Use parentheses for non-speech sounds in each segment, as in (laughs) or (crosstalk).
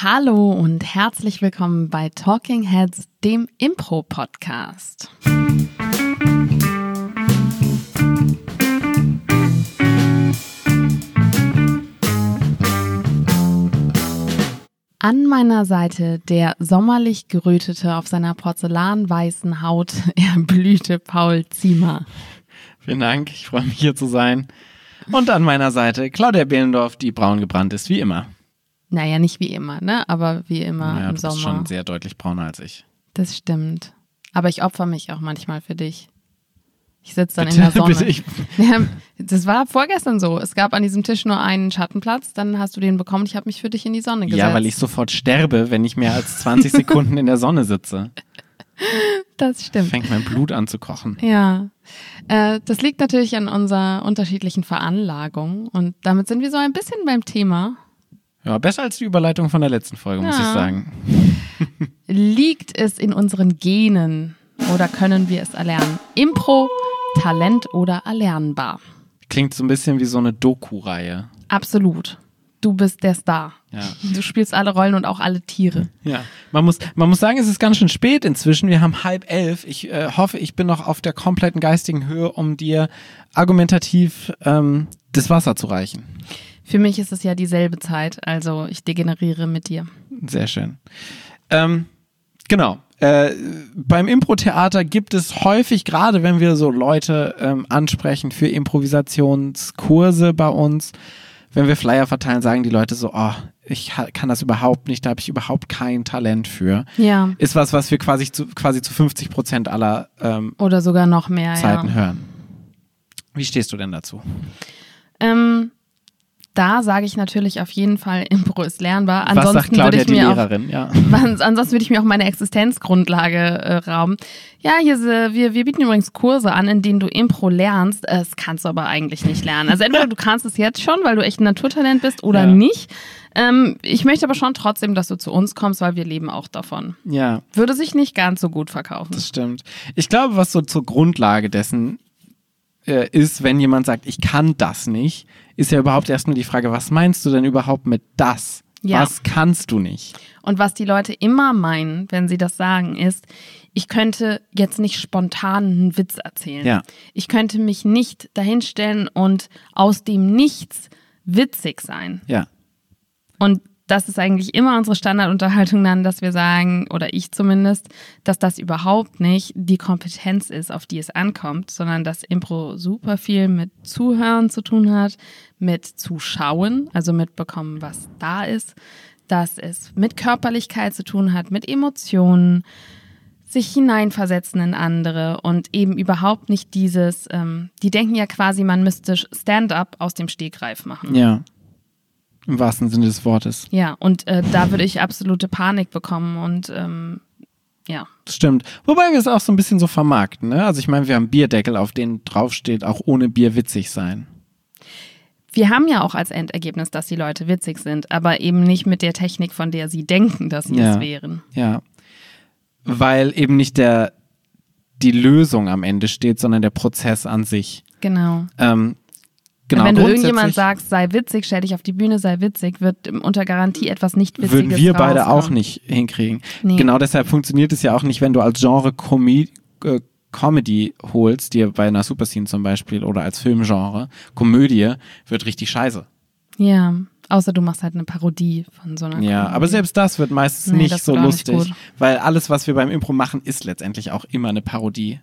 Hallo und herzlich willkommen bei Talking Heads, dem Impro-Podcast. An meiner Seite der sommerlich gerötete, auf seiner porzellanweißen Haut (laughs) erblühte Paul Ziemer. Vielen Dank, ich freue mich hier zu sein. Und an meiner Seite Claudia Behlendorf, die braun gebrannt ist, wie immer. Naja, nicht wie immer, ne? Aber wie immer Naja, im du Sommer. bist schon sehr deutlich brauner als ich. Das stimmt. Aber ich opfer mich auch manchmal für dich. Ich sitze dann Bitte, in der (laughs) Sonne. bitte, ich, Ja, das war vorgestern so. Es gab an diesem Tisch nur einen Schattenplatz, dann hast du den bekommen. Ich habe mich für dich in die Sonne gesetzt. ja, weil ich sofort sterbe, wenn ich mehr als 20 Sekunden in der Sonne sitze. (laughs) Das stimmt. Fängt mein Blut an zu kochen. Ja. Äh, das liegt natürlich an unserer unterschiedlichen Veranlagung. Und damit sind wir so ein bisschen beim Thema. Ja, besser als die Überleitung von der letzten Folge, muss Ja. ich sagen. (laughs) Liegt es in unseren Genen oder können wir es erlernen? Impro, Talent oder erlernbar? Klingt so ein bisschen wie so eine Doku-Reihe. Absolut. Du bist der Star. Ja. Du spielst alle Rollen und auch alle Tiere. Ja, man muss, man muss sagen, es ist ganz schön spät inzwischen. Wir haben halb elf. Ich äh, hoffe, ich bin noch auf der kompletten geistigen Höhe, um dir argumentativ ähm, das Wasser zu reichen. Für mich ist es ja dieselbe Zeit, also ich degeneriere mit dir. Sehr schön. Ähm, genau. Äh, beim Impro-Theater gibt es häufig, gerade wenn wir so Leute ähm, ansprechen für Improvisationskurse bei uns, wenn wir Flyer verteilen, sagen die Leute so, oh, ich kann das überhaupt nicht, da habe ich überhaupt kein Talent für. Ja. Ist was, was wir quasi zu, quasi zu 50 Prozent aller ähm, Oder sogar noch mehr, Zeiten ja. hören. Wie stehst du denn dazu? Ähm, da sage ich natürlich auf jeden Fall, Impro ist lernbar. was sagt Ansonsten würde Claudia, ich mir auch Lehrerin? Ja. (laughs) Ansonsten würde ich mir auch meine Existenzgrundlage äh, rauben. Ja, hier ist, äh, wir, wir bieten übrigens Kurse an, in denen du Impro lernst. Das kannst du aber eigentlich nicht lernen. Also entweder du (laughs) kannst es jetzt schon, weil du echt ein Naturtalent bist, oder Ja. nicht. Ähm, ich möchte aber schon trotzdem, dass du zu uns kommst, weil wir leben auch davon. ja, Würde sich nicht ganz so gut verkaufen. das stimmt. Ich glaube, was so zur Grundlage dessen äh, ist, wenn jemand sagt, ich kann das nicht, ist ja überhaupt erst nur die Frage, was meinst du denn überhaupt mit das? Ja. Was kannst du nicht? Und was die Leute immer meinen, wenn sie das sagen, ist, ich könnte jetzt nicht spontan einen Witz erzählen. Ja. Ich könnte mich nicht dahinstellen und aus dem Nichts witzig sein. Ja. Und das ist eigentlich immer unsere Standardunterhaltung dann, dass wir sagen, oder ich zumindest, dass das überhaupt nicht die Kompetenz ist, auf die es ankommt, sondern dass Impro super viel mit Zuhören zu tun hat, mit Zuschauen, also mitbekommen, was da ist, dass es mit Körperlichkeit zu tun hat, mit Emotionen, sich hineinversetzen in andere und eben überhaupt nicht dieses, ähm, die denken ja quasi, man müsste Stand-up aus dem Stegreif machen. Ja. Im wahrsten Sinne des Wortes. Ja, und äh, da würde ich absolute Panik bekommen und ähm, ja. Stimmt. Wobei wir es auch so ein bisschen so vermarkten. Ne? Also ich meine, wir haben Bierdeckel, auf denen draufsteht, auch ohne Bier witzig sein. Wir haben ja auch als Endergebnis, dass die Leute witzig sind, aber eben nicht mit der Technik, von der sie denken, dass sie Ja. es wären. Ja. Weil eben nicht der, die Lösung am Ende steht, sondern der Prozess an sich. Genau. Ähm, genau. Wenn du irgendjemand sagst, sei witzig, stell dich auf die Bühne, sei witzig, wird unter Garantie etwas nicht Witziges würden wir beide rauskommen. auch nicht hinkriegen. Nee. Genau deshalb funktioniert es ja auch nicht, wenn du als Genre Comi äh, Comedy holst, dir bei einer Superscene zum Beispiel oder als Filmgenre, Komödie, wird richtig scheiße. Ja, außer du machst halt eine Parodie von so einer Ja, Komödie. aber selbst das wird meistens Nee, nicht das so nicht lustig, gut. weil alles, was wir beim Impro machen, ist letztendlich auch immer eine Parodie.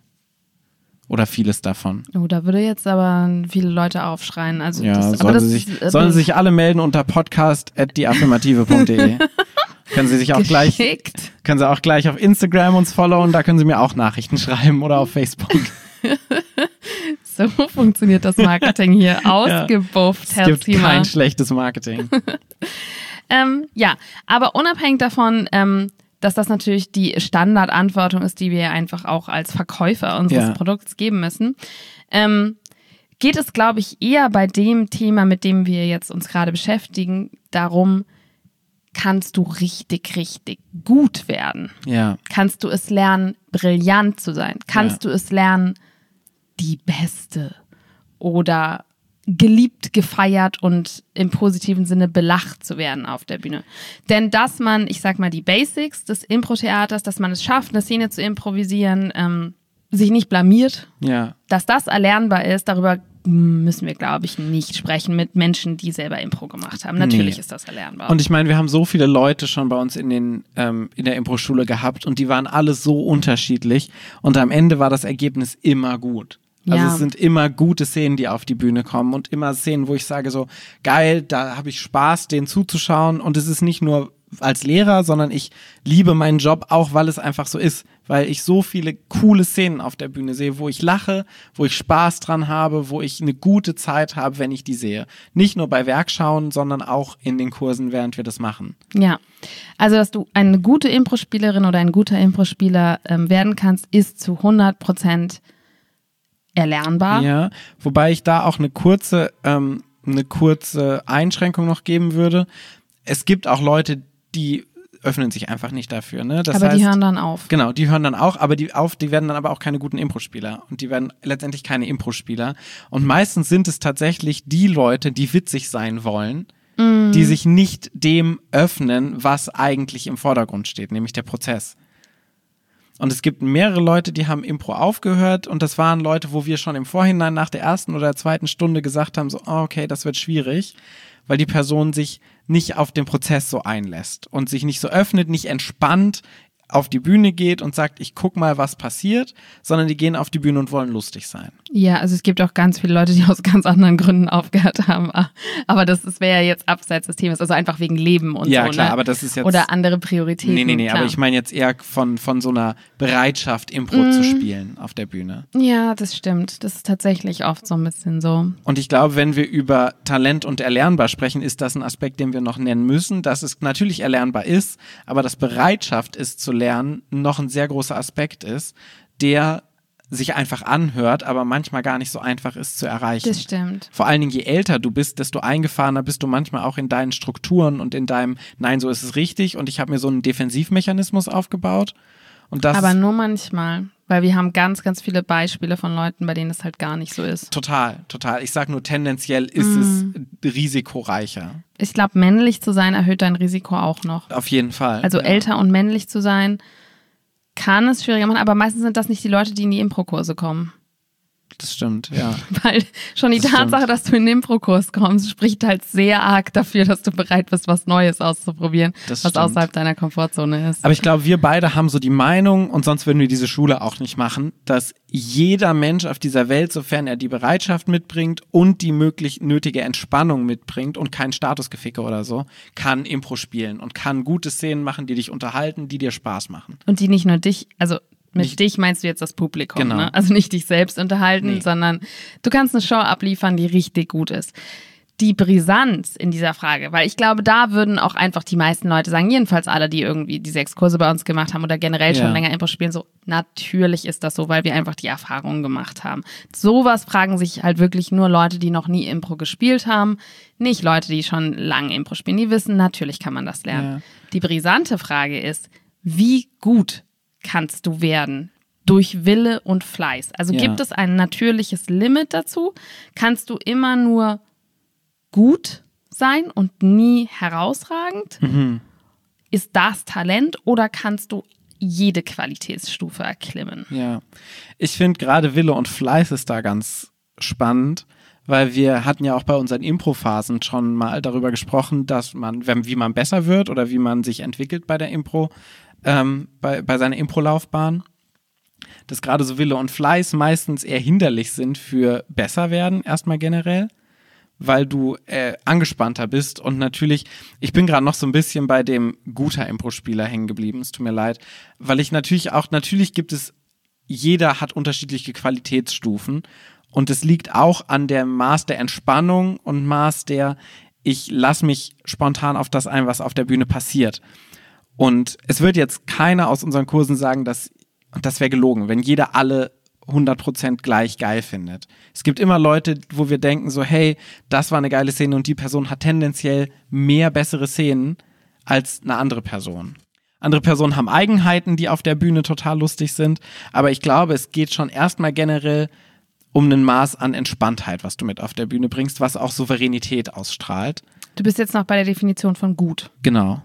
Oder vieles davon. Oh, da würde jetzt aber viele Leute aufschreien. Also Ja, das, aber sollen, das, sie sich, äh, sollen sie sich alle melden unter podcast.deaffirmative.de. (laughs) können sie sich auch gleich, geschickt. können sie auch gleich auf Instagram uns followen, da können sie mir auch Nachrichten schreiben oder auf Facebook. (laughs) So funktioniert das Marketing hier. (laughs) Ausgebufft, Es Herr gibt Ziemer. kein schlechtes Marketing. Ähm, ja, aber unabhängig davon, ähm, dass das natürlich die Standardantwortung ist, die wir einfach auch als Verkäufer unseres Ja. Produkts geben müssen, ähm, geht es, glaube ich, eher bei dem Thema, mit dem wir jetzt uns gerade beschäftigen, darum, kannst du richtig, richtig gut werden? Ja, Kannst du es lernen, brillant zu sein? Kannst du es lernen, die Beste oder geliebt, gefeiert und im positiven Sinne belacht zu werden auf der Bühne. Denn dass man, ich sag mal, die Basics des Impro-Theaters, dass man es schafft, eine Szene zu improvisieren, ähm, sich nicht blamiert, Ja. dass das erlernbar ist, darüber müssen wir, glaube ich, nicht sprechen mit Menschen, die selber Impro gemacht haben. Natürlich Nee. ist das erlernbar. Und ich meine, wir haben so viele Leute schon bei uns in, den, ähm, in der Impro-Schule gehabt und die waren alle so unterschiedlich und am Ende war das Ergebnis immer gut. Also Ja. es sind immer gute Szenen, die auf die Bühne kommen und immer Szenen, wo ich sage so, geil, da habe ich Spaß, denen zuzuschauen und es ist nicht nur als Lehrer, sondern ich liebe meinen Job auch, weil es einfach so ist, weil ich so viele coole Szenen auf der Bühne sehe, wo ich lache, wo ich Spaß dran habe, wo ich eine gute Zeit habe, wenn ich die sehe. Nicht nur bei Werkschauen, sondern auch in den Kursen, während wir das machen. Ja, also dass du eine gute Impro-Spielerin oder ein guter Impro-Spieler ähm, werden kannst, ist zu 100 Prozent erlernbar. Ja, wobei ich da auch eine kurze, ähm, eine kurze Einschränkung noch geben würde. Es gibt auch Leute, die öffnen sich einfach nicht dafür. Ne? Das aber heißt, die hören dann auf. Genau, die hören dann auch, aber die auf, die werden dann aber auch keine guten Impro-Spieler und die werden letztendlich keine Impro-Spieler. Und meistens sind es tatsächlich die Leute, die witzig sein wollen, die sich nicht dem öffnen, was eigentlich im Vordergrund steht, nämlich der Prozess. Und es gibt mehrere Leute, die haben Impro aufgehört. Und das waren Leute, wo wir schon im Vorhinein nach der ersten oder zweiten Stunde gesagt haben, so, oh, okay, das wird schwierig, weil die Person sich nicht auf den Prozess so einlässt und sich nicht so öffnet, nicht entspannt auf die Bühne geht und sagt, ich guck mal, was passiert, sondern die gehen auf die Bühne und wollen lustig sein. Ja, also es gibt auch ganz viele Leute, die aus ganz anderen Gründen aufgehört haben. Aber das, das wäre ja jetzt abseits des Themas, also einfach wegen Leben und Ja, so. klar, ne? aber das ist jetzt- Oder andere Prioritäten. Nee, nee, nee, klar. aber ich meine jetzt eher von, von so einer Bereitschaft, Impro zu spielen auf der Bühne. Ja, das stimmt. Das ist tatsächlich oft so ein bisschen so. Und ich glaube, wenn wir über Talent und erlernbar sprechen, ist das ein Aspekt, den wir noch nennen müssen, dass es natürlich erlernbar ist, aber dass Bereitschaft ist zu lernen noch ein sehr großer Aspekt ist, der sich einfach anhört, aber manchmal gar nicht so einfach ist zu erreichen. Das stimmt. Vor allen Dingen, je älter du bist, desto eingefahrener bist du manchmal auch in deinen Strukturen und in deinem, nein, so ist es richtig und ich habe mir so einen Defensivmechanismus aufgebaut. Und das Aber nur manchmal. Weil wir haben ganz, ganz viele Beispiele von Leuten, bei denen es halt gar nicht so ist. total, total. Ich sage nur, tendenziell ist Mhm. es risikoreicher. Ich glaube, männlich zu sein erhöht dein Risiko auch noch. Auf jeden Fall. Also ja. älter und männlich zu sein, kann es schwieriger machen, aber meistens sind das nicht die Leute, die in die Impro-Kurse kommen. Das stimmt, ja. (laughs) Weil schon die Das Tatsache, stimmt. dass du in den Impro-Kurs kommst, spricht halt sehr arg dafür, dass du bereit bist, was Neues auszuprobieren, Das was stimmt. außerhalb deiner Komfortzone ist. Aber ich glaube, wir beide haben so die Meinung, und sonst würden wir diese Schule auch nicht machen, dass jeder Mensch auf dieser Welt, sofern er die Bereitschaft mitbringt und die möglich nötige Entspannung mitbringt und kein Statusgeficke oder so, kann Impro spielen und kann gute Szenen machen, die dich unterhalten, die dir Spaß machen. Und die nicht nur dich, also mit Nicht- dich meinst du jetzt das Publikum, Genau. ne? Also nicht dich selbst unterhalten, Nee. sondern du kannst eine Show abliefern, die richtig gut ist. Die Brisanz in dieser Frage, weil ich glaube, da würden auch einfach die meisten Leute sagen, jedenfalls alle, die irgendwie die sechs Kurse bei uns gemacht haben oder generell schon Ja. länger Impro spielen, so natürlich ist das so, weil wir einfach die Erfahrungen gemacht haben. Sowas fragen sich halt wirklich nur Leute, die noch nie Impro gespielt haben, nicht Leute, die schon lange Impro spielen. Die wissen, natürlich kann man das lernen. Ja. Die brisante Frage ist, wie gut kannst du werden? Durch Wille und Fleiß. Also Ja. gibt es ein natürliches Limit dazu? Kannst du immer nur gut sein und nie herausragend? Mhm. Ist das Talent oder kannst du jede Qualitätsstufe erklimmen? Ja. Ich finde gerade Wille und Fleiß ist da ganz spannend, weil wir hatten ja auch bei unseren Impro-Phasen schon mal darüber gesprochen, dass man, wie man besser wird oder wie man sich entwickelt bei der Impro, ähm, bei, bei seiner Impro-Laufbahn. Dass gerade so Wille und Fleiß meistens eher hinderlich sind für besser werden, erstmal generell weil du äh, angespannter bist und natürlich, ich bin gerade noch so ein bisschen bei dem guter Impro-Spieler hängen geblieben, es tut mir leid, weil ich natürlich auch, natürlich gibt es, jeder hat unterschiedliche Qualitätsstufen und es liegt auch an der Maß der Entspannung und Maß der, ich lasse mich spontan auf das ein, was auf der Bühne passiert. Und es wird jetzt keiner aus unseren Kursen sagen, dass, und das wäre gelogen, wenn jeder alle 100% gleich geil findet. Es gibt immer Leute, wo wir denken so, hey, das war eine geile Szene und die Person hat tendenziell mehr bessere Szenen als eine andere Person. Andere Personen haben Eigenheiten, die auf der Bühne total lustig sind, aber ich glaube, es geht schon erstmal generell um ein Maß an Entspanntheit, was du mit auf der Bühne bringst, was auch Souveränität ausstrahlt. Du bist jetzt noch bei der Definition von gut. Genau.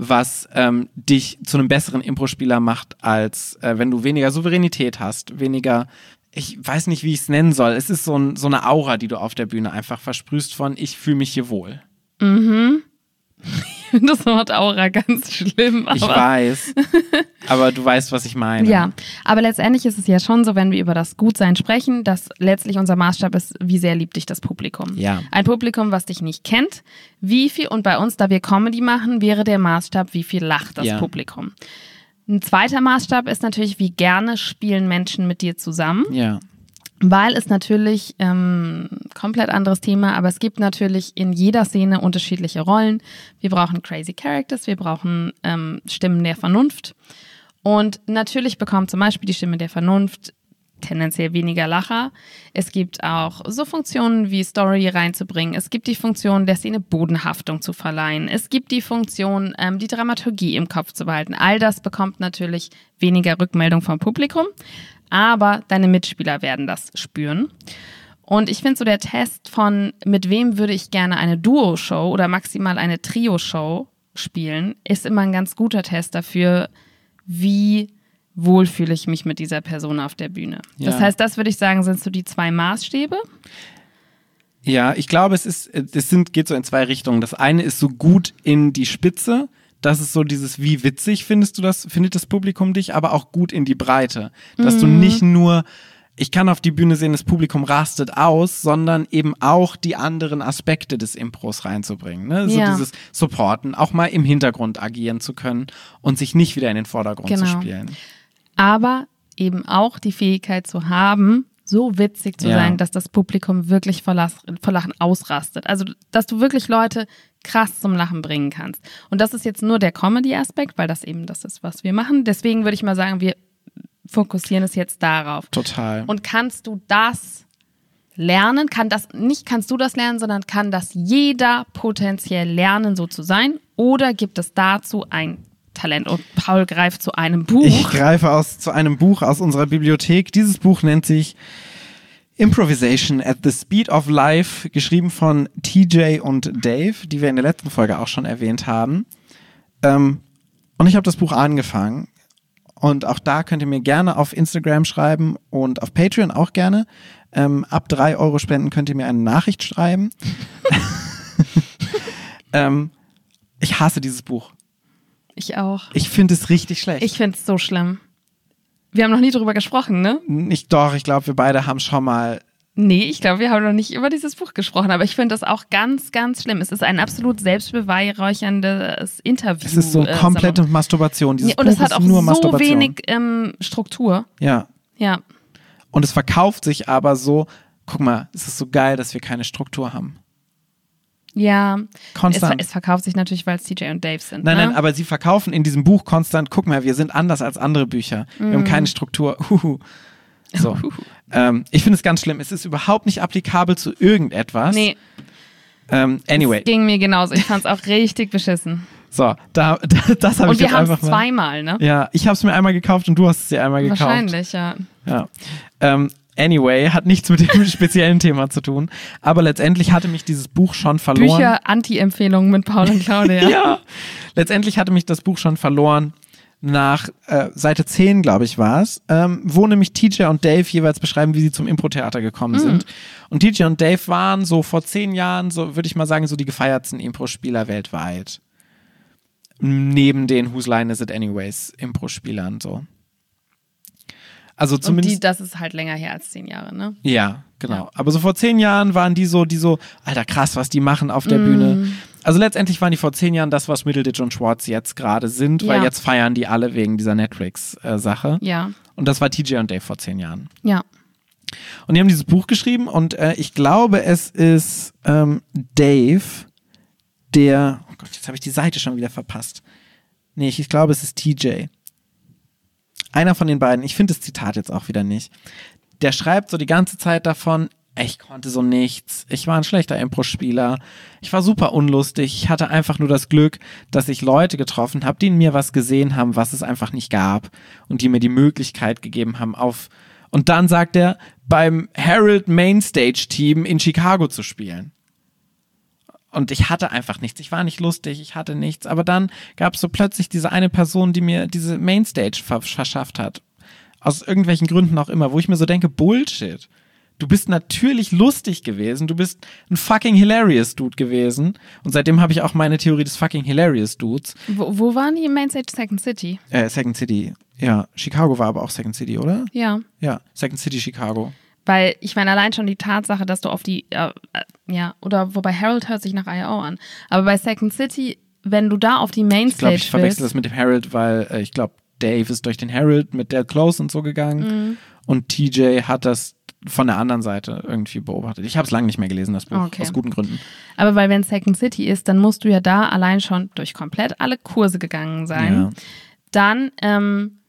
Was ähm, dich zu einem besseren Impro-Spieler macht, als äh, wenn du weniger Souveränität hast, weniger, ich weiß nicht, wie ich es nennen soll. Es ist so, ein, so eine Aura, die du auf der Bühne einfach versprühst von, ich fühle mich hier wohl. Ich finde (laughs) das Wort Aura ganz schlimm. Ich weiß. (laughs) aber du weißt, was ich meine. Ja, aber letztendlich ist es ja schon so, wenn wir über das Gutsein sprechen, dass letztlich unser Maßstab ist, wie sehr liebt dich das Publikum. Ja. Ein Publikum, was dich nicht kennt, wie viel, und bei uns, da wir Comedy machen, wäre der Maßstab, wie viel lacht das Ja. Publikum. Ein zweiter Maßstab ist natürlich, wie gerne spielen Menschen mit dir zusammen. Ja. Weil es natürlich ähm, komplett anderes Thema, aber es gibt natürlich in jeder Szene unterschiedliche Rollen. Wir brauchen crazy Characters, wir brauchen ähm, Stimmen der Vernunft. Und natürlich bekommt zum Beispiel die Stimme der Vernunft tendenziell weniger Lacher. Es gibt auch so Funktionen wie Story reinzubringen. Es gibt die Funktion der Szene Bodenhaftung zu verleihen. Es gibt die Funktion, ähm, die Dramaturgie im Kopf zu behalten. All das bekommt natürlich weniger Rückmeldung vom Publikum, aber deine Mitspieler werden das spüren. Und ich finde so der Test von, mit wem würde ich gerne eine Duo-Show oder maximal eine Trio-Show spielen, ist immer ein ganz guter Test dafür, wie wohl fühle ich mich mit dieser Person auf der Bühne. Das Ja. heißt, das würde ich sagen, sind so die zwei Maßstäbe. Ja, ich glaube, es ist, es sind, geht so in zwei Richtungen. Das eine ist so gut in die Spitze. Das ist so dieses, wie witzig findest du das, findet das Publikum dich, aber auch gut in die Breite. Dass du nicht nur, ich kann auf die Bühne sehen, das Publikum rastet aus, sondern eben auch die anderen Aspekte des Impros reinzubringen. Ne? So Ja. dieses Supporten, auch mal im Hintergrund agieren zu können und sich nicht wieder in den Vordergrund zu Genau. spielen. aber eben auch die Fähigkeit zu haben, so witzig zu Ja. sein, dass das Publikum wirklich vor, vor Lachen ausrastet. Also, dass du wirklich Leute krass zum Lachen bringen kannst. Und das ist jetzt nur der Comedy-Aspekt, weil das eben das ist, was wir machen. Deswegen würde ich mal sagen, wir fokussieren es jetzt darauf. Total. Und kannst du das lernen? Kann das, nicht kannst du das lernen, sondern kann das jeder potenziell lernen, so zu sein? Oder gibt es dazu ein Talent? Und Paul greift zu einem Buch. Ich greife aus, zu einem Buch aus unserer Bibliothek. Dieses Buch nennt sich Improvisation at the Speed of Life, geschrieben von TJ und Dave, die wir in der letzten Folge auch schon erwähnt haben. Ähm, und ich habe das Buch angefangen. Und auch da könnt ihr mir gerne auf Instagram schreiben und auf Patreon auch gerne. Ähm, ab drei Euro Spenden könnt ihr mir eine Nachricht schreiben. (laughs) ähm, ich hasse dieses Buch. Ich auch. Ich finde es richtig schlecht. Ich finde es so schlimm. Wir haben noch nie drüber gesprochen, ne? Nicht doch, ich glaube, wir beide haben schon mal. Nee, ich glaube, wir haben noch nicht über dieses Buch gesprochen, aber ich finde das auch ganz, ganz schlimm. Es ist ein absolut selbstbeweihräucherndes Interview. Es ist so äh, komplette Masturbation. Dieses Ja, und es Buch hat ist auch nur so wenig ähm, Struktur. Ja. Ja. Und es verkauft sich aber so. Guck mal, es ist so geil, dass wir keine Struktur haben. Ja. Es, Konstant. es verkauft sich natürlich, weil es TJ und Dave sind. Nein, ne? nein, aber sie verkaufen in diesem Buch konstant, guck mal, wir sind anders als andere Bücher. Wir Mhm. haben keine Struktur. Huhu. So. (laughs) ähm, ich finde es ganz schlimm. Es ist überhaupt nicht applikabel zu irgendetwas. Nee, Ähm, anyway, ging mir genauso. Ich fand es auch richtig beschissen. so, da, (laughs) da, das habe Und ich wir jetzt haben es einfach mal. zweimal, ne? Ja, ich habe es mir einmal gekauft und du hast es dir einmal gekauft. Wahrscheinlich, ja. Ja. Ähm, anyway, hat nichts mit dem (laughs) speziellen Thema zu tun. Aber letztendlich hatte mich dieses Buch schon verloren. Bücher Anti-Empfehlungen mit Paul und Claudia. (laughs) Ja. Letztendlich hatte mich das Buch schon verloren. Nach äh, Seite 10, glaube ich, war es, ähm, wo nämlich TJ und Dave jeweils beschreiben, wie sie zum Impro-Theater gekommen sind. Und TJ und Dave waren so vor zehn Jahren, so würde ich mal sagen, so die gefeiertsten Impro-Spieler weltweit. Neben den Whose Line Is It Anyways Impro-Spielern so. Also Und zumindest. die, das ist halt länger her als zehn Jahre, ne? Ja, genau. Ja. Aber so vor zehn Jahren waren die so, die so, alter krass, was die machen auf Mm. der Bühne. Also letztendlich waren die vor zehn Jahren das, was Middleditch und Schwartz jetzt gerade sind, weil Ja. jetzt feiern die alle wegen dieser Netflix-Sache. Ja. Und das war TJ und Dave vor zehn Jahren. Ja. Und die haben dieses Buch geschrieben und äh, ich glaube, es ist ähm, Dave, der, oh Gott, jetzt habe ich die Seite schon wieder verpasst. Nee, ich, ich glaube, es ist TJ. Einer von den beiden, ich finde das Zitat jetzt auch wieder nicht. Der schreibt so die ganze Zeit davon, ich konnte so nichts. Ich war ein schlechter Impro-Spieler. Ich war super unlustig. Ich hatte einfach nur das Glück, dass ich Leute getroffen habe, die in mir was gesehen haben, was es einfach nicht gab. Und die mir die Möglichkeit gegeben haben, auf, Und dann sagt er, beim Herald Mainstage Team in Chicago zu spielen. Und ich hatte einfach nichts. Ich war nicht lustig, ich hatte nichts. Aber dann gab es so plötzlich diese eine Person, die mir diese Mainstage verschafft hat. Aus irgendwelchen Gründen auch immer, wo ich mir so denke, Bullshit. Du bist natürlich lustig gewesen. Du bist ein fucking hilarious Dude gewesen. Und seitdem habe ich auch meine Theorie des fucking hilarious Dudes. Wo, wo waren die im Mainstage Second City? Äh, Second City. Ja, Chicago war aber auch Second City, oder? Ja. Ja, Second City Chicago. Weil ich meine, allein schon die Tatsache, dass du auf die, äh, äh, ja, oder wobei Harold hört sich nach IO an. Aber bei Second City, wenn du da auf die Mainstage Ich glaube, ich verwechsel das mit dem Harold, weil äh, ich glaube, Dave ist durch den Harold mit der Close und so gegangen. Mhm. Und TJ hat das von der anderen Seite irgendwie beobachtet. Ich habe es lange nicht mehr gelesen, das Buch, Okay. aus guten Gründen. Aber weil wenn Second City ist, dann musst du ja da allein schon durch komplett alle Kurse gegangen sein. Ja. Dann ähm,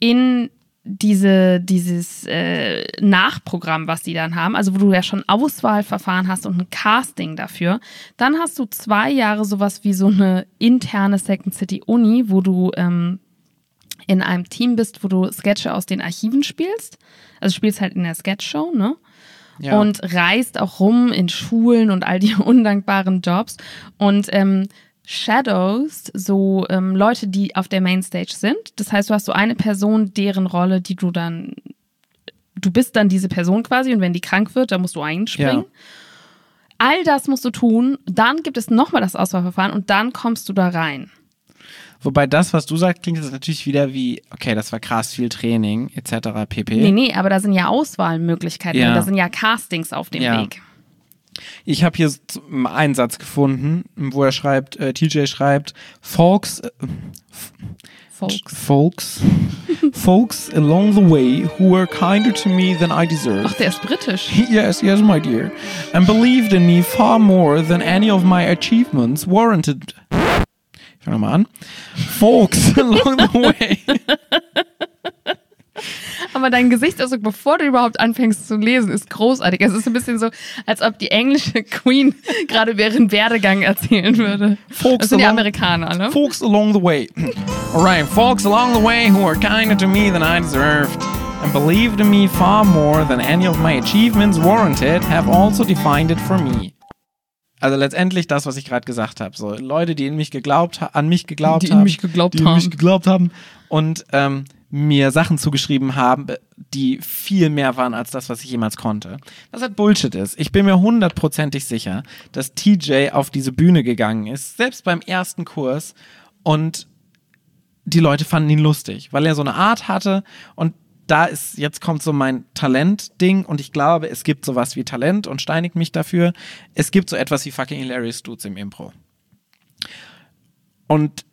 in diese, dieses äh, Nachprogramm, was die dann haben, also wo du ja schon Auswahlverfahren hast und ein Casting dafür, dann hast du zwei Jahre sowas wie so eine interne Second City Uni, wo du ähm, in einem Team bist, wo du Sketche aus den Archiven spielst. Also spielst halt in der Sketchshow, ne? Ja. und reist auch rum in Schulen und all die (laughs) undankbaren Jobs und ähm, Shadows, so ähm, Leute, die auf der Mainstage sind. Das heißt, du hast so eine Person, deren Rolle, die du dann, du bist dann diese Person quasi und wenn die krank wird, dann musst du einspringen. Ja. All das musst du tun, dann gibt es nochmal das Auswahlverfahren und dann kommst du da rein. Wobei das, was du sagst, klingt jetzt natürlich wieder wie, okay, das war krass viel Training etc. pp. Nee, nee, aber da sind ja Auswahlmöglichkeiten, Ja. da sind ja Castings auf dem Ja. Weg. Ich habe hier einen Satz gefunden, wo er schreibt, äh, TJ schreibt, Folks, äh, Folks. folks, (laughs) folks along the way who were kinder to me than I deserved. Ach, der ist britisch. (laughs) Yes, yes, my dear. And believed in me far more than any of my achievements warranted. Ich fange nochmal an. Folks (laughs) along the way. Aber dein Gesichtsausdruck, bevor du überhaupt anfängst zu lesen, ist großartig. Es ist ein bisschen so, als ob die englische (laughs) Queen gerade ihren Werdegang erzählen würde. Folks Das sind die Amerikaner, ne? Folks along the way. (clears throat) Alright, folks along the way who were kinder to me than I deserved and believed in me far more than any of my achievements warranted have also defined it for me. Also letztendlich das, was ich gerade gesagt habe. So Leute, die in mich geglaubt an mich geglaubt Die haben, mich geglaubt die an mich haben. geglaubt haben und ähm, mir Sachen zugeschrieben haben, die viel mehr waren als das, was ich jemals konnte. Was halt Bullshit ist. Ich bin mir hundertprozentig sicher, dass TJ auf diese Bühne gegangen ist, selbst beim ersten Kurs und die Leute fanden ihn lustig, weil er so eine Art hatte und da ist, jetzt kommt so mein Talent-Ding und ich glaube, es gibt sowas wie Talent und steinigt mich dafür. Es gibt so etwas wie fucking hilarious Dudes im Impro. Und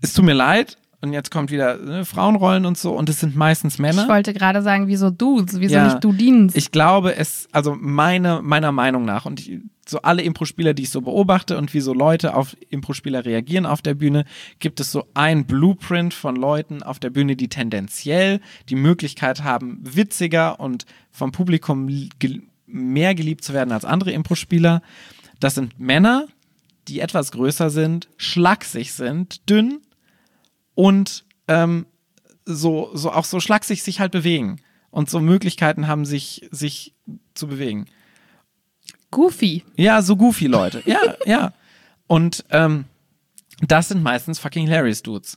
es tut mir leid, und jetzt kommt wieder ne, Frauenrollen und so, und es sind meistens Männer. Ich wollte gerade sagen, wieso Dudes, wieso Ja. nicht Dudins? Ich glaube, es, also meine, meiner Meinung nach, und ich, so alle Impro-Spieler, die ich so beobachte und wie so Leute auf Impro-Spieler reagieren auf der Bühne, gibt es so ein Blueprint von Leuten auf der Bühne, die tendenziell die Möglichkeit haben, witziger und vom Publikum li- gel- mehr geliebt zu werden als andere Impro-Spieler. Das sind Männer, die etwas größer sind, schlaksig sind, dünn und ähm, so, so auch so schlaksig sich halt bewegen und so Möglichkeiten haben, sich, sich zu bewegen. Goofy. Ja, so goofy Leute. Ja, ja. Und ähm, das sind meistens fucking hilarious Dudes.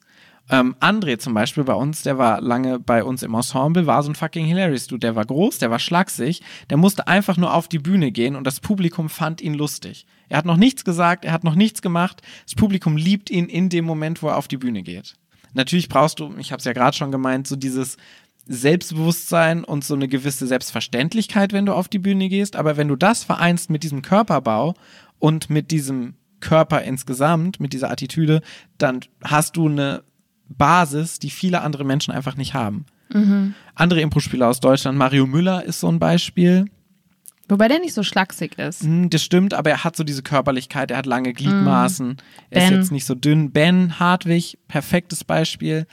Ähm, André zum Beispiel bei uns, der war lange bei uns im Ensemble, war so ein fucking hilarious Dude. Der war groß, der war schlaksig, der musste einfach nur auf die Bühne gehen und das Publikum fand ihn lustig. Er hat noch nichts gesagt, er hat noch nichts gemacht. Das Publikum liebt ihn in dem Moment, wo er auf die Bühne geht. Natürlich brauchst du, ich habe es ja gerade schon gemeint, so dieses Selbstbewusstsein und so eine gewisse Selbstverständlichkeit, wenn du auf die Bühne gehst. Aber wenn du das vereinst mit diesem Körperbau und mit diesem Körper insgesamt, mit dieser Attitüde, dann hast du eine Basis, die viele andere Menschen einfach nicht haben. Andere Impro-Spieler aus Deutschland, Mario Müller ist so ein Beispiel. Wobei der nicht so schlaksig ist. Hm, Das stimmt, aber er hat so diese Körperlichkeit, er hat lange Gliedmaßen, er ist jetzt nicht so dünn. Ben Hartwig, perfektes Beispiel.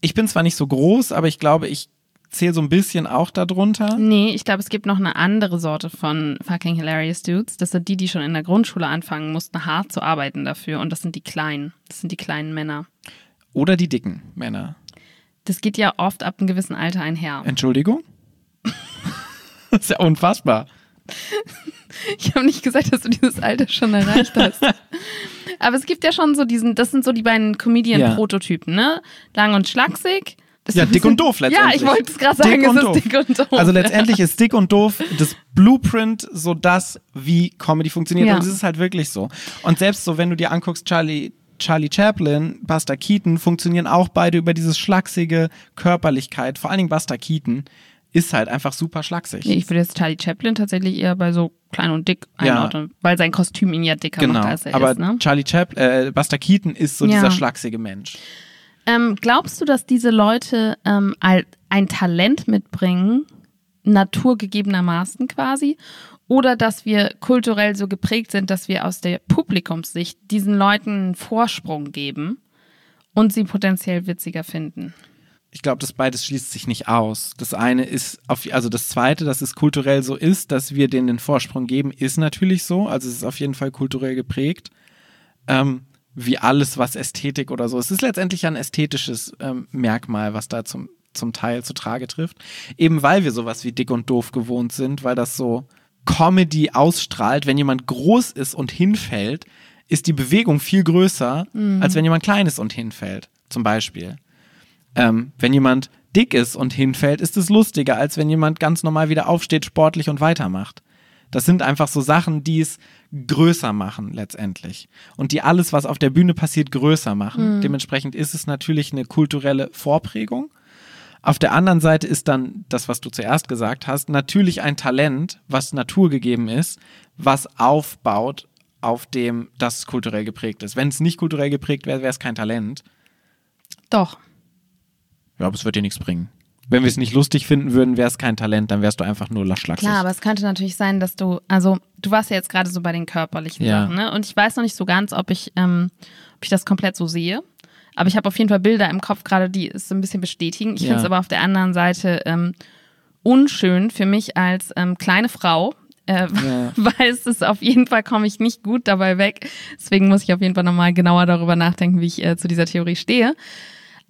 Ich bin zwar nicht so groß, aber ich glaube, ich zähle so ein bisschen auch darunter. Nee, ich glaube, es gibt noch eine andere Sorte von fucking hilarious Dudes. Das sind die, die schon in der Grundschule anfangen mussten, hart zu arbeiten dafür. Und das sind die Kleinen. Das sind die kleinen Männer. Oder die dicken Männer. Das geht ja oft ab einem gewissen Alter einher. Entschuldigung? (laughs) Das ist ja unfassbar. Ich habe nicht gesagt, dass du dieses Alter schon erreicht hast. Aber es gibt ja schon so diesen, das sind so die beiden Comedian-Prototypen, ne? Lang und schlaksig. Das Ja, dick und doof letztendlich. Ja, ich wollte es gerade sagen, es doof. ist dick und doof. Also letztendlich ist dick und doof das Blueprint so das, wie Comedy funktioniert. Ja. Und es ist halt wirklich so. Und selbst so, wenn du dir anguckst, Charlie, Charlie Chaplin, Buster Keaton, funktionieren auch beide über dieses schlachsige Körperlichkeit. Vor allen Dingen Buster Keaton ist halt einfach super schlaksig. Nee, ich würde jetzt Charlie Chaplin tatsächlich eher bei so klein und dick Ja. einordnen, weil sein Kostüm ihn ja dicker Genau. macht, als er Aber ist. Ne? Charlie Chaplin, äh, Buster Keaton ist so Ja. dieser schlaksige Mensch. Ähm, glaubst du, dass diese Leute ähm, ein Talent mitbringen, naturgegebenermaßen quasi, oder dass wir kulturell so geprägt sind, dass wir aus der Publikumssicht diesen Leuten einen Vorsprung geben und sie potenziell witziger finden? Ich glaube, das beides schließt sich nicht aus. Das eine ist, auf, also das zweite, dass es kulturell so ist, dass wir denen den Vorsprung geben, ist natürlich so. Also es ist auf jeden Fall kulturell geprägt. Ähm, wie alles, was Ästhetik oder so. Es ist letztendlich ein ästhetisches ähm, Merkmal, was da zum, zum Teil zu Trage trifft. Eben weil wir sowas wie dick und doof gewohnt sind, weil das so Comedy ausstrahlt. Wenn jemand groß ist und hinfällt, ist die Bewegung viel größer, als wenn jemand klein ist und hinfällt. Zum Beispiel. Ähm, wenn jemand dick ist und hinfällt, ist es lustiger, als wenn jemand ganz normal wieder aufsteht, sportlich und weitermacht. Das sind einfach so Sachen, die es größer machen letztendlich. Und die alles, was auf der Bühne passiert, größer machen. Dementsprechend ist es natürlich eine kulturelle Vorprägung. Auf der anderen Seite ist dann das, was du zuerst gesagt hast, natürlich ein Talent, was naturgegeben ist, was aufbaut auf dem das kulturell geprägt ist. Wenn es nicht kulturell geprägt wäre, wäre es kein Talent. Doch. Aber es wird dir nichts bringen. Wenn wir es nicht lustig finden würden, wäre es kein Talent, dann wärst du einfach nur laschlacksig. Klar, aber es könnte natürlich sein, dass du, also du warst ja jetzt gerade so bei den körperlichen Ja. Sachen, ne? Und ich weiß noch nicht so ganz, ob ich, ähm, ob ich das komplett so sehe. Aber ich habe auf jeden Fall Bilder im Kopf gerade, die es so ein bisschen bestätigen. Ich Ja. finde es aber auf der anderen Seite ähm, unschön für mich als ähm, kleine Frau, äh, Ja. (laughs) weil es ist auf jeden Fall komme ich nicht gut dabei weg. Deswegen muss ich auf jeden Fall nochmal genauer darüber nachdenken, wie ich äh, zu dieser Theorie stehe.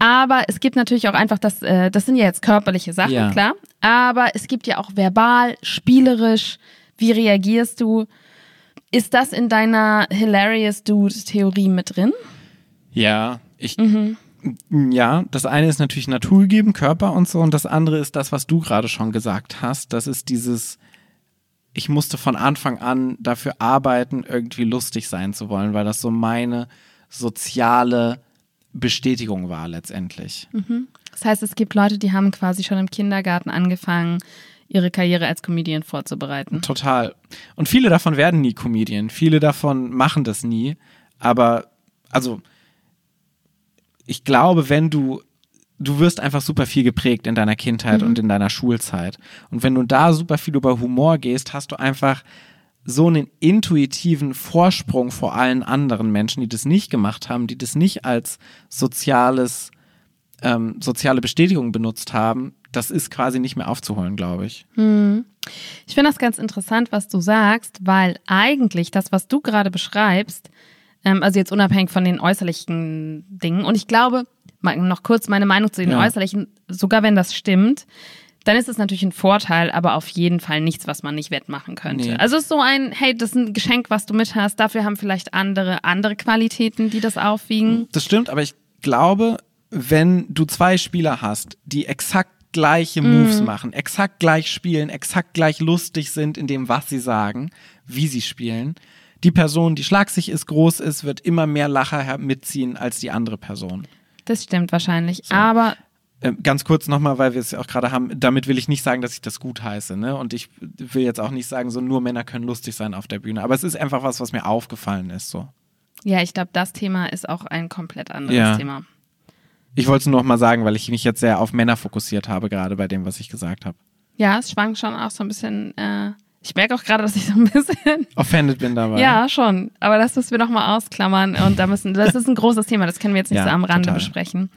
Aber es gibt natürlich auch einfach das, äh, das sind ja jetzt körperliche Sachen, Ja. klar. Aber es gibt ja auch verbal, spielerisch. Wie reagierst du? Ist das in deiner Hilarious Dude-Theorie mit drin? Ja, ich. Ja, das eine ist natürlich naturgegeben, Körper und so, und das andere ist das, was du gerade schon gesagt hast. Das ist dieses, ich musste von Anfang an dafür arbeiten, irgendwie lustig sein zu wollen, weil das so meine soziale Bestätigung war letztendlich. Das heißt, es gibt Leute, die haben quasi schon im Kindergarten angefangen, ihre Karriere als Comedian vorzubereiten. Total. Und viele davon werden nie Comedian. Viele davon machen das nie. Aber, also, ich glaube, wenn du, du wirst einfach super viel geprägt in deiner Kindheit und in deiner Schulzeit. Und wenn du da super viel über Humor gehst, hast du einfach so einen intuitiven Vorsprung vor allen anderen Menschen, die das nicht gemacht haben, die das nicht als soziales, ähm, soziale Bestätigung benutzt haben. Das ist quasi nicht mehr aufzuholen, glaube ich. Ich finde das ganz interessant, was du sagst, weil eigentlich das, was du gerade beschreibst, ähm, also jetzt unabhängig von den äußerlichen Dingen, und ich glaube, noch kurz meine Meinung zu den Ja. äußerlichen, sogar wenn das stimmt, dann ist es natürlich ein Vorteil, aber auf jeden Fall nichts, was man nicht wettmachen könnte. Nee. Also es ist so ein, hey, das ist ein Geschenk, was du mit hast, dafür haben vielleicht andere andere Qualitäten, die das aufwiegen. Das stimmt, aber ich glaube, wenn du zwei Spieler hast, die exakt gleiche Moves machen, exakt gleich spielen, exakt gleich lustig sind in dem, was sie sagen, wie sie spielen, die Person, die schlagsig ist, groß ist, wird immer mehr Lacher her- mitziehen als die andere Person. Das stimmt wahrscheinlich. Aber Ähm, ganz kurz nochmal, weil wir es ja auch gerade haben, damit will ich nicht sagen, dass ich das gut heiße, ne? Und ich will jetzt auch nicht sagen, so nur Männer können lustig sein auf der Bühne. Aber es ist einfach was, was mir aufgefallen ist, so. ja, ich glaube, das Thema ist auch ein komplett anderes Ja. Thema. Ich wollte es nur noch mal sagen, weil ich mich jetzt sehr auf Männer fokussiert habe, gerade bei dem, was ich gesagt habe. Ja, es schwankt schon auch so ein bisschen. Äh, ich merke auch gerade, dass ich so ein bisschen. (laughs) Offended bin dabei. Ja, schon. Aber das müssen wir nochmal ausklammern. Und da müssen, das ist ein großes Thema, das können wir jetzt nicht Ja, so am Rande total. besprechen.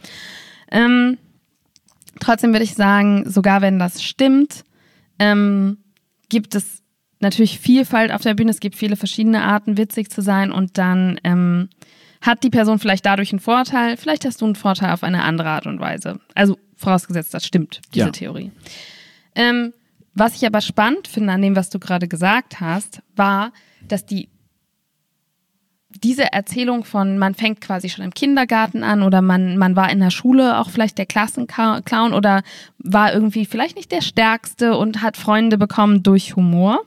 Ähm, trotzdem würde ich sagen, sogar wenn das stimmt, ähm, gibt es natürlich Vielfalt auf der Bühne. Es gibt viele verschiedene Arten, witzig zu sein. Und dann ähm, hat die Person vielleicht dadurch einen Vorteil. Vielleicht hast du einen Vorteil auf eine andere Art und Weise. Also vorausgesetzt, das stimmt, diese Ja. Theorie. Ähm, Was ich aber spannend finde an dem, was du gerade gesagt hast, war, dass die diese Erzählung von, man fängt quasi schon im Kindergarten an oder man, man war in der Schule auch vielleicht der Klassenclown oder war irgendwie vielleicht nicht der Stärkste und hat Freunde bekommen durch Humor.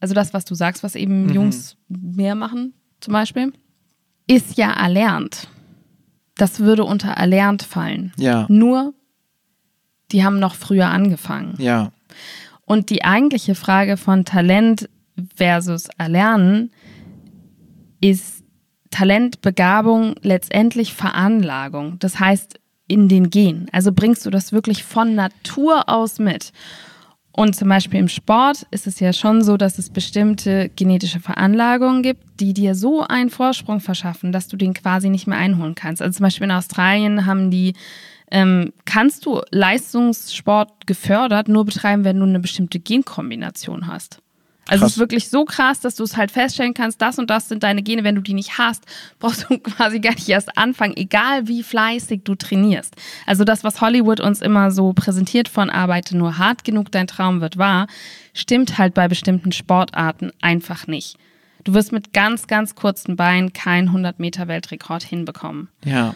Also das, was du sagst, was eben mhm. Jungs mehr machen, zum Beispiel, ist ja erlernt. Das würde unter erlernt fallen. Ja. Nur, die haben noch früher angefangen. Ja. Und die eigentliche Frage von Talent versus Erlernen ist Talent, Begabung letztendlich Veranlagung. Das heißt, in den Gen. Also bringst du das wirklich von Natur aus mit. Und zum Beispiel im Sport ist es ja schon so, dass es bestimmte genetische Veranlagungen gibt, die dir so einen Vorsprung verschaffen, dass du den quasi nicht mehr einholen kannst. Also zum Beispiel in Australien haben die, ähm, kannst du Leistungssport gefördert nur betreiben, wenn du eine bestimmte Genkombination hast. Also krass. es ist wirklich so krass, dass du es halt feststellen kannst, das und das sind deine Gene. Wenn du die nicht hast, brauchst du (laughs) quasi gar nicht erst anfangen, egal wie fleißig du trainierst. Also das, was Hollywood uns immer so präsentiert von arbeite nur hart genug, dein Traum wird wahr, stimmt halt bei bestimmten Sportarten einfach nicht. Du wirst mit ganz, ganz kurzen Beinen keinen 100 Meter Weltrekord hinbekommen. Ja.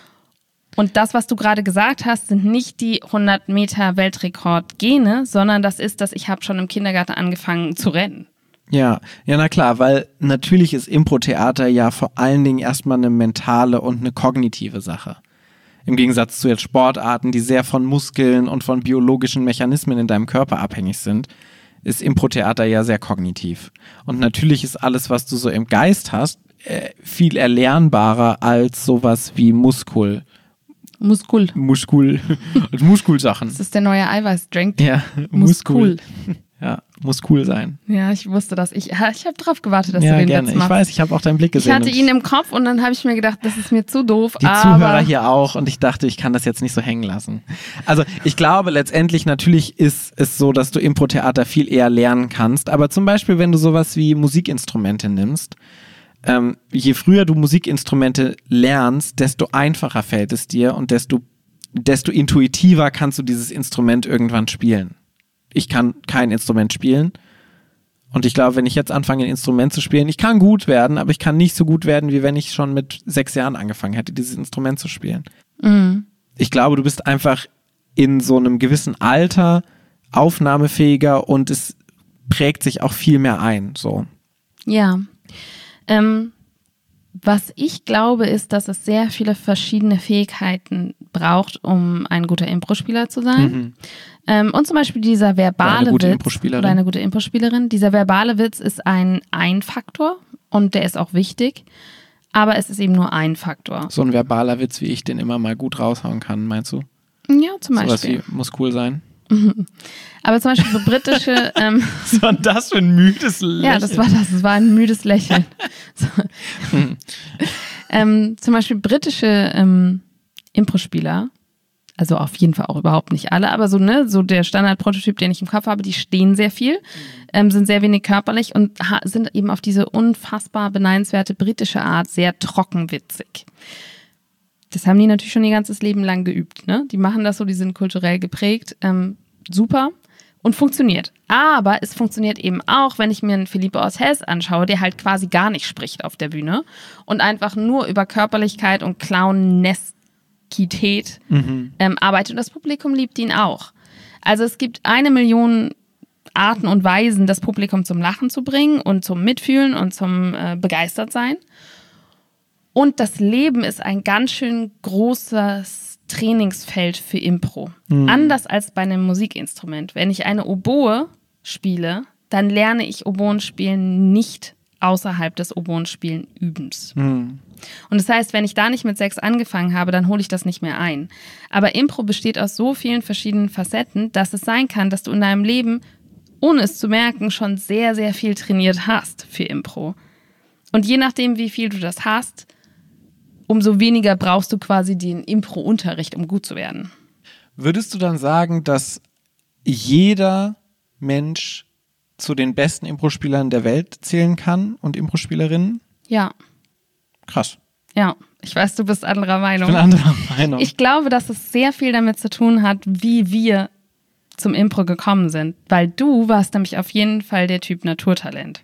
Und das, was du gerade gesagt hast, sind nicht die 100 Meter Weltrekord-Gene, sondern das ist, dass ich habe schon im Kindergarten angefangen zu rennen. Ja, ja, na klar, weil natürlich ist Impro-Theater ja vor allen Dingen erstmal eine mentale und eine kognitive Sache. Im Gegensatz zu jetzt Sportarten, die sehr von Muskeln und von biologischen Mechanismen in deinem Körper abhängig sind, ist Impro-Theater ja sehr kognitiv. Und natürlich ist alles, was du so im Geist hast, äh, viel erlernbarer als sowas wie Muskul. Muskul. Muskul. (laughs) Muskulsachen. Das ist der neue Eiweißdrink. Ja, Muskul. Muskul. (laughs) Ja, muss cool sein. Ja, ich wusste das. Ich, ich habe drauf gewartet, dass ja, du den gerne. Witz machst. Ich weiß, ich habe auch deinen Blick gesehen. Ich hatte ihn im Kopf und dann habe ich mir gedacht, das ist mir zu doof. Die Zuhörer hier auch und ich dachte, ich kann das jetzt nicht so hängen lassen. Also ich glaube letztendlich natürlich ist es so, dass du Impro-Theater viel eher lernen kannst. Aber zum Beispiel, wenn du sowas wie Musikinstrumente nimmst, ähm, je früher du Musikinstrumente lernst, desto einfacher fällt es dir und desto, desto intuitiver kannst du dieses Instrument irgendwann spielen ich kann kein Instrument spielen. Und ich glaube, wenn ich jetzt anfange, ein Instrument zu spielen, ich kann gut werden, aber ich kann nicht so gut werden, wie wenn ich schon mit sechs Jahren angefangen hätte, dieses Instrument zu spielen. Mhm. Ich glaube, du bist einfach in so einem gewissen Alter aufnahmefähiger und es prägt sich auch viel mehr ein. So. Ja. Ähm, was ich glaube, ist, dass es sehr viele verschiedene Fähigkeiten braucht, um ein guter Impro-Spieler zu sein. Mhm. Ähm, und zum Beispiel dieser verbale eine gute Witz oder eine gute Impro-Spielerin. Dieser verbale Witz ist ein Ein-Faktor und der ist auch wichtig. Aber es ist eben nur ein Faktor. So ein verbaler Witz, wie ich den immer mal gut raushauen kann, meinst du? Ja, zum Beispiel. So was wie, muss cool sein. Aber zum Beispiel so britische. (laughs) Ähm, was war das für ein müdes Lächeln? Ja, das war das. Das war ein müdes Lächeln. (laughs) so. ähm, zum Beispiel britische ähm, Impro-Spieler, also auf jeden Fall auch überhaupt nicht alle, aber so, ne, so der Standardprototyp, den ich im Kopf habe, die stehen sehr viel, ähm, sind sehr wenig körperlich und sind eben auf diese unfassbar beneidenswerte britische Art sehr trockenwitzig. Das haben die natürlich schon ihr ganzes Leben lang geübt. Ne? Die machen das so, die sind kulturell geprägt. Ähm, super und funktioniert. Aber es funktioniert eben auch, wenn ich mir einen Philippe Hess anschaue, der halt quasi gar nicht spricht auf der Bühne und einfach nur über Körperlichkeit und Clowneskität mhm. ähm, arbeitet und das Publikum liebt ihn auch. Also es gibt eine Million Arten und Weisen, das Publikum zum Lachen zu bringen und zum Mitfühlen und zum äh, Begeistertsein. Und das Leben ist ein ganz schön großes Trainingsfeld für Impro. Mhm. Anders als bei einem Musikinstrument. Wenn ich eine Oboe spiele, dann lerne ich Oboenspielen nicht außerhalb des Oboenspielen übens. Mhm. Und das heißt, wenn ich da nicht mit sechs angefangen habe, dann hole ich das nicht mehr ein. Aber Impro besteht aus so vielen verschiedenen Facetten, dass es sein kann, dass du in deinem Leben, ohne es zu merken, schon sehr, sehr viel trainiert hast für Impro. Und je nachdem, wie viel du das hast, umso weniger brauchst du quasi den Impro-Unterricht, um gut zu werden. Würdest du dann sagen, dass jeder Mensch zu den besten Impro-Spielern der Welt zählen kann und Impro-Spielerinnen? Ja. Krass. Ja, ich weiß, du bist anderer Meinung. Ich bin anderer Meinung. Ich glaube, dass es sehr viel damit zu tun hat, wie wir zum Impro gekommen sind. Weil du warst nämlich auf jeden Fall der Typ Naturtalent.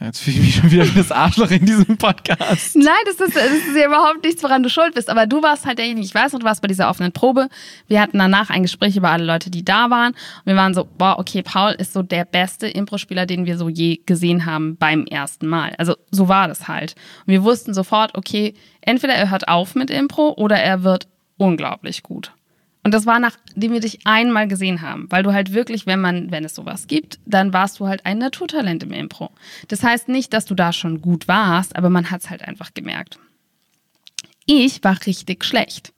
Jetzt fühle ich mich schon wieder wie das Arschloch in diesem Podcast. Nein, das ist, das ist ja überhaupt nichts, woran du schuld bist. Aber du warst halt derjenige, ich weiß noch, du warst bei dieser offenen Probe. Wir hatten danach ein Gespräch über alle Leute, die da waren. Und wir waren so, boah, okay, Paul ist so der beste Impro-Spieler, den wir so je gesehen haben beim ersten Mal. Also so war das halt. Und wir wussten sofort, okay, entweder er hört auf mit Impro oder er wird unglaublich gut. Und das war nachdem wir dich einmal gesehen haben, weil du halt wirklich, wenn man, wenn es sowas gibt, dann warst du halt ein Naturtalent im Impro. Das heißt nicht, dass du da schon gut warst, aber man hat es halt einfach gemerkt. Ich war richtig schlecht.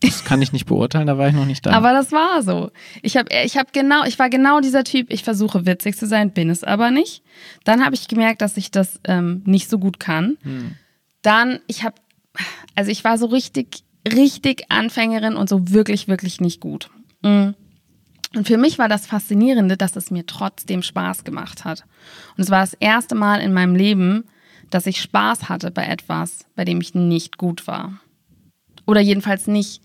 Das kann ich nicht beurteilen, da war ich noch nicht da. Aber das war so. Ich habe ich hab genau, ich war genau dieser Typ, ich versuche witzig zu sein, bin es aber nicht. Dann habe ich gemerkt, dass ich das ähm, nicht so gut kann. Hm. Dann, ich habe, also ich war so richtig richtig Anfängerin und so wirklich, wirklich nicht gut. Mm. Und für mich war das Faszinierende, dass es mir trotzdem Spaß gemacht hat. Und es war das erste Mal in meinem Leben, dass ich Spaß hatte bei etwas, bei dem ich nicht gut war. Oder jedenfalls nicht.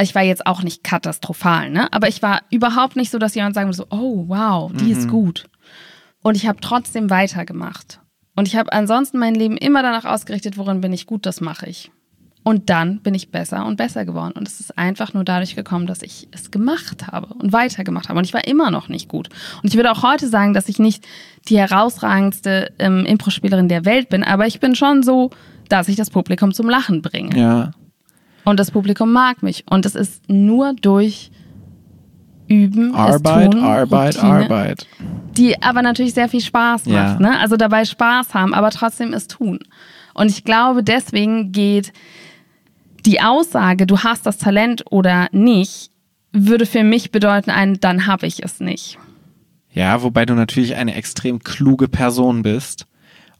Ich war jetzt auch nicht katastrophal, ne? Aber ich war überhaupt nicht so, dass jemand sagen würde, so, oh wow, die mhm. ist gut. Und ich habe trotzdem weitergemacht. Und ich habe ansonsten mein Leben immer danach ausgerichtet, worin bin ich gut, das mache ich. Und dann bin ich besser und besser geworden. Und es ist einfach nur dadurch gekommen, dass ich es gemacht habe und weitergemacht habe. Und ich war immer noch nicht gut. Und ich würde auch heute sagen, dass ich nicht die herausragendste ähm, Impro-Spielerin der Welt bin, aber ich bin schon so, dass ich das Publikum zum Lachen bringe. Ja. Und das Publikum mag mich. Und es ist nur durch Üben, Arbeit, tun, Arbeit, Routine, Arbeit. Die aber natürlich sehr viel Spaß macht. Ja. Ne? Also dabei Spaß haben, aber trotzdem es tun. Und ich glaube, deswegen geht die Aussage, du hast das Talent oder nicht, würde für mich bedeuten, ein, dann habe ich es nicht. Ja, wobei du natürlich eine extrem kluge Person bist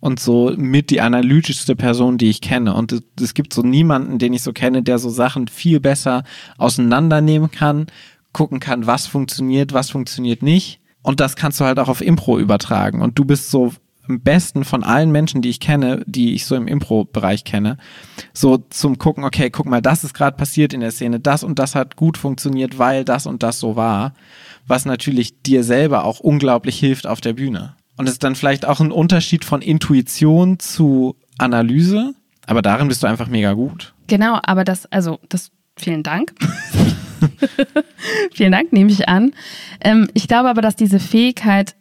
und so mit die analytischste Person, die ich kenne. Und es, gibt so niemanden, den ich so kenne, der so Sachen viel besser auseinandernehmen kann, gucken kann, was funktioniert, was funktioniert nicht. Und das kannst du halt auch auf Impro übertragen. Und du bist so am besten von allen Menschen, die ich kenne, die ich so im Impro-Bereich kenne, so zum gucken, okay, guck mal, das ist gerade passiert in der Szene, das und das hat gut funktioniert, weil das und das so war, was natürlich dir selber auch unglaublich hilft auf der Bühne. Und es ist dann vielleicht auch ein Unterschied von Intuition zu Analyse, aber darin bist du einfach mega gut. Genau, aber das, also, das, vielen Dank. (laughs) vielen Dank, nehme ich an. Ähm, ich glaube aber, dass diese Fähigkeit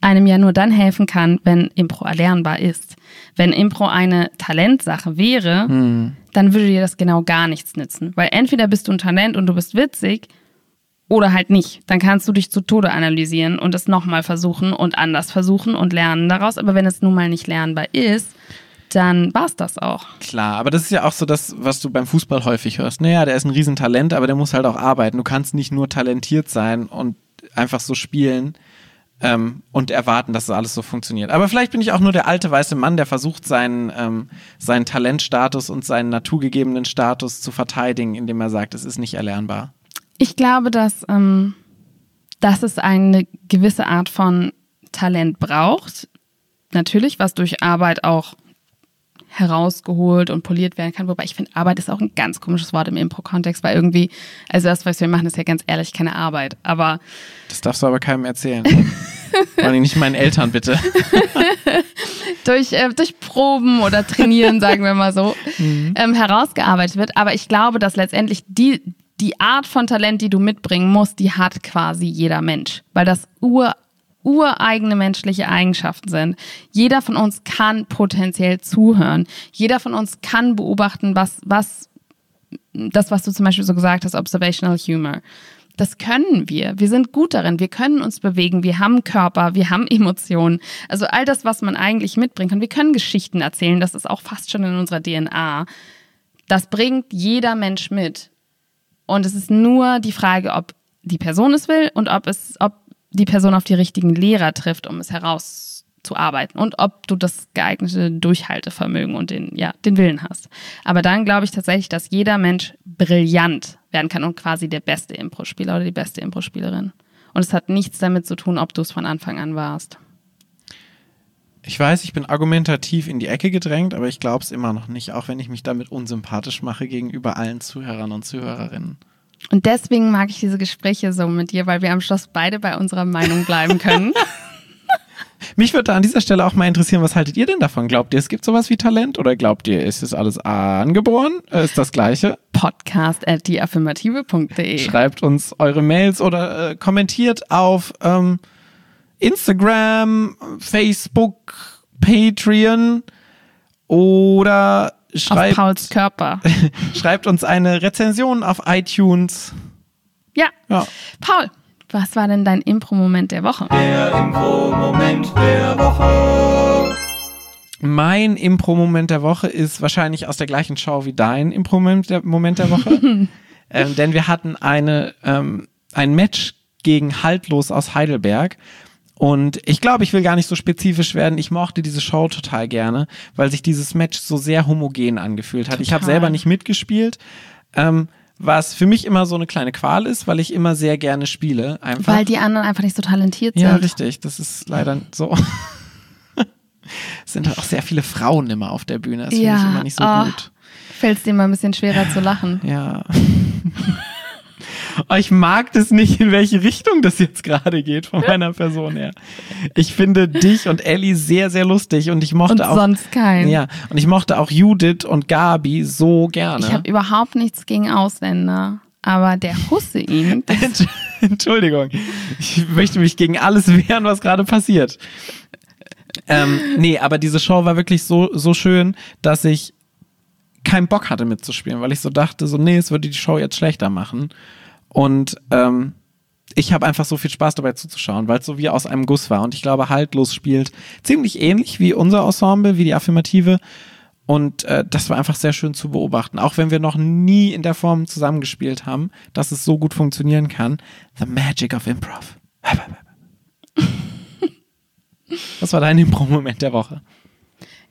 einem ja nur dann helfen kann, wenn Impro erlernbar ist. Wenn Impro eine Talentsache wäre, hm. dann würde dir das genau gar nichts nützen. Weil entweder bist du ein Talent und du bist witzig oder halt nicht. Dann kannst du dich zu Tode analysieren und es nochmal versuchen und anders versuchen und lernen daraus. Aber wenn es nun mal nicht lernbar ist, dann war es das auch. Klar, aber das ist ja auch so das, was du beim Fußball häufig hörst. Naja, der ist ein Riesentalent, aber der muss halt auch arbeiten. Du kannst nicht nur talentiert sein und einfach so spielen ähm, und erwarten, dass das alles so funktioniert. Aber vielleicht bin ich auch nur der alte weiße Mann, der versucht, seinen, ähm, seinen Talentstatus und seinen naturgegebenen Status zu verteidigen, indem er sagt, es ist nicht erlernbar. Ich glaube, dass, ähm, dass es eine gewisse Art von Talent braucht. Natürlich, was durch Arbeit auch herausgeholt und poliert werden kann. Wobei ich finde, Arbeit ist auch ein ganz komisches Wort im Impro-Kontext, weil irgendwie, also das, was wir machen, ist ja ganz ehrlich keine Arbeit. Aber. Das darfst du aber keinem erzählen. (laughs) Vor allem nicht meinen Eltern, bitte. (laughs) durch, äh, durch Proben oder Trainieren, sagen wir mal so, mhm. ähm, herausgearbeitet wird. Aber ich glaube, dass letztendlich die, die Art von Talent, die du mitbringen musst, die hat quasi jeder Mensch. Weil das Ur ureigene menschliche Eigenschaften sind. Jeder von uns kann potenziell zuhören. Jeder von uns kann beobachten, was, was, das, was du zum Beispiel so gesagt hast, Observational Humor. Das können wir. Wir sind gut darin. Wir können uns bewegen. Wir haben Körper. Wir haben Emotionen. Also all das, was man eigentlich mitbringen kann. Wir können Geschichten erzählen. Das ist auch fast schon in unserer DNA. Das bringt jeder Mensch mit. Und es ist nur die Frage, ob die Person es will und ob es, ob die Person auf die richtigen Lehrer trifft, um es herauszuarbeiten und ob du das geeignete Durchhaltevermögen und den, ja, den Willen hast. Aber dann glaube ich tatsächlich, dass jeder Mensch brillant werden kann und quasi der beste Impro-Spieler oder die beste Impro-Spielerin. Und es hat nichts damit zu tun, ob du es von Anfang an warst. Ich weiß, ich bin argumentativ in die Ecke gedrängt, aber ich glaube es immer noch nicht, auch wenn ich mich damit unsympathisch mache gegenüber allen Zuhörern und Zuhörerinnen. Und deswegen mag ich diese Gespräche so mit dir, weil wir am Schluss beide bei unserer Meinung bleiben können. (laughs) Mich würde an dieser Stelle auch mal interessieren, was haltet ihr denn davon? Glaubt ihr, es gibt sowas wie Talent oder glaubt ihr, ist es alles angeboren? Äh, Ist das Gleiche? Podcast at dieaffirmative.de. Schreibt uns eure Mails oder äh, kommentiert auf ähm, Instagram, Facebook, Patreon oder Auf schreibt, Pauls Körper. (laughs) schreibt uns eine Rezension auf iTunes. Ja. Ja. Paul, was war denn dein Impro-Moment der Woche? Der Impro-Moment der Woche. Mein Impro-Moment der Woche ist wahrscheinlich aus der gleichen Show wie dein Impro-Moment der, Moment der Woche. (laughs) ähm, denn wir hatten eine, ähm, ein Match gegen Haltlos aus Heidelberg. Und ich glaube, ich will gar nicht so spezifisch werden. Ich mochte diese Show total gerne, weil sich dieses Match so sehr homogen angefühlt hat. Ich habe Total. selber nicht mitgespielt. Ähm, was für mich immer so eine kleine Qual ist, weil ich immer sehr gerne spiele. Einfach. Weil die anderen einfach nicht so talentiert Ja, sind. richtig. Das ist leider so. es sind halt auch sehr viele Frauen immer auf der Bühne. Das finde ich Ja, immer nicht so oh. gut. Fällt es dir mal ein bisschen schwerer zu lachen. Ja. Ich mag das nicht, in welche Richtung das jetzt gerade geht von meiner Person her. Ich finde dich und Ellie sehr, sehr lustig und ich mochte Und auch. sonst keinen. Ja, und ich mochte auch Judith und Gabi so gerne. Ich habe überhaupt nichts gegen Ausländer. Aber der Hussein, Entsch- (laughs) Entschuldigung. Ich möchte mich gegen alles wehren, was gerade passiert. Ähm, nee, aber diese Show war wirklich so, so schön, dass ich keinen Bock hatte mitzuspielen, weil ich so dachte, so, nee, es würde die Show jetzt schlechter machen. Und ähm, ich habe einfach so viel Spaß dabei zuzuschauen, weil es so wie aus einem Guss war. Und ich glaube, Haltlos spielt ziemlich ähnlich wie unser Ensemble, wie die Affirmative. Und äh, das war einfach sehr schön zu beobachten. Auch wenn wir noch nie in der Form zusammengespielt haben, dass es so gut funktionieren kann. The magic of Improv. (laughs) Was war dein Impro-Moment der Woche?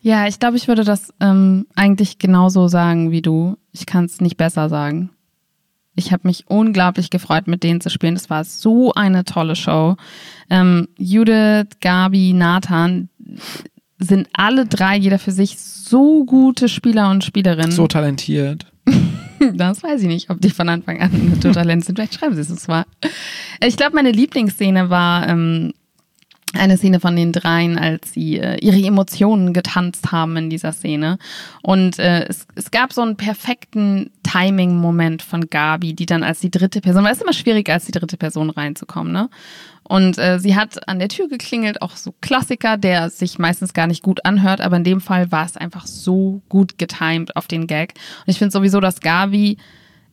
ja, ich glaube, ich würde das ähm, eigentlich genauso sagen wie du. Ich kann es nicht besser sagen. Ich habe mich unglaublich gefreut, mit denen zu spielen. Das war so eine tolle Show. Ähm, Judith, Gabi, Nathan sind alle drei, jeder für sich, so gute Spieler und Spielerinnen. So talentiert. (laughs) Das weiß ich nicht, ob die von Anfang an (laughs) so Talent sind. Vielleicht schreiben sie es uns mal. Ich glaube, meine Lieblingsszene war ähm, eine Szene von den dreien, als sie äh, ihre Emotionen getanzt haben in dieser Szene. Und äh, es, es gab so einen perfekten Timing-Moment von Gabi, die dann als die dritte Person, weil es ist immer schwierig, als die dritte Person reinzukommen, ne? Und äh, sie hat an der Tür geklingelt, auch so Klassiker, der sich meistens gar nicht gut anhört, aber in dem Fall war es einfach so gut getimed auf den Gag. Und ich finde sowieso, dass Gabi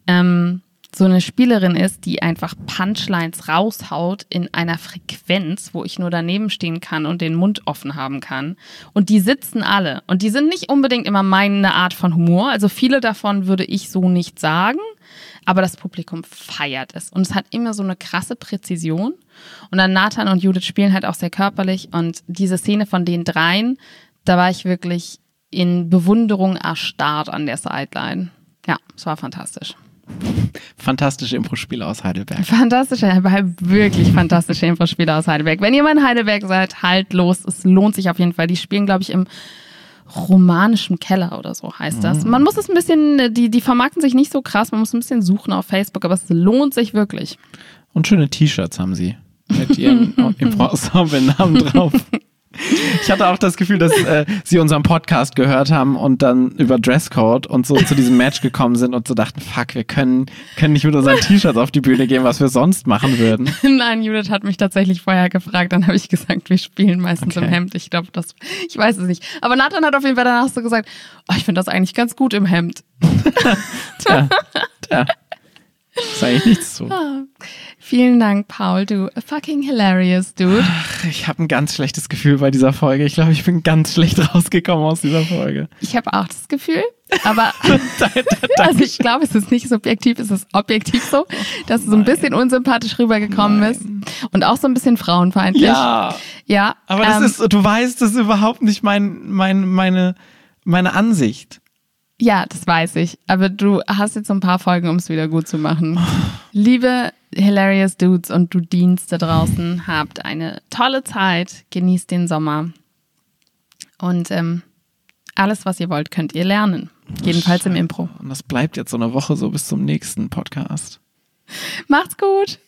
ähm, so eine Spielerin ist, die einfach Punchlines raushaut in einer Frequenz, wo ich nur daneben stehen kann und den Mund offen haben kann. Und die sitzen alle. Und die sind nicht unbedingt immer meine Art von Humor. Also viele davon würde ich so nicht sagen. Aber das Publikum feiert es. Und es hat immer so eine krasse Präzision. Und dann Nathan und Judith spielen halt auch sehr körperlich. Und diese Szene von den dreien, da war ich wirklich in Bewunderung erstarrt an der Sideline. Ja, es war fantastisch. Fantastische Impro-Spiele aus Heidelberg. Fantastische, wirklich fantastische Infospiele aus Heidelberg. Wenn ihr mal in Heidelberg seid, halt los. Es lohnt sich auf jeden Fall. Die spielen, glaube ich, im romanischen Keller oder so heißt das. Man muss es ein bisschen, die, die vermarkten sich nicht so krass, man muss ein bisschen suchen auf Facebook, aber es lohnt sich wirklich. Und schöne T-Shirts haben sie. Mit ihrem (laughs) Impro-Ensemble-Namen drauf. Ich hatte auch das Gefühl, dass äh, sie unseren Podcast gehört haben und dann über Dresscode und so zu diesem Match gekommen sind und so dachten, fuck, wir können, können nicht mit unseren T-Shirts auf die Bühne gehen, was wir sonst machen würden. (laughs) Nein, Judith hat mich tatsächlich vorher gefragt, dann habe ich gesagt, wir spielen meistens Okay. im Hemd. Ich glaube, das, ich weiß es nicht. Aber Nathan hat auf jeden Fall danach so gesagt, oh, ich finde das eigentlich ganz gut im Hemd. (laughs) Tja, tja. Ist eigentlich nichts zu. Vielen Dank, Paul, du fucking hilarious, dude. Ich habe ein ganz schlechtes Gefühl bei dieser Folge. Ich glaube, ich bin ganz schlecht (laughs) rausgekommen aus dieser Folge. Ich habe auch das Gefühl, aber (laughs) (laughs) also ich glaube, es ist nicht subjektiv, es ist objektiv so, dass du so ein bisschen unsympathisch rübergekommen bist und auch so ein bisschen frauenfeindlich. Ja, ja aber das ähm, ist, du weißt, das ist überhaupt nicht mein, mein, meine, meine Ansicht. Ja, das weiß ich. Aber du hast jetzt ein paar Folgen, um es wieder gut zu machen. Liebe Hilarious Dudes und du Dienst da draußen, habt eine tolle Zeit, genießt den Sommer. Und ähm, alles, was ihr wollt, könnt ihr lernen. Jedenfalls im Impro. Und das bleibt jetzt so eine Woche so bis zum nächsten Podcast. Macht's gut.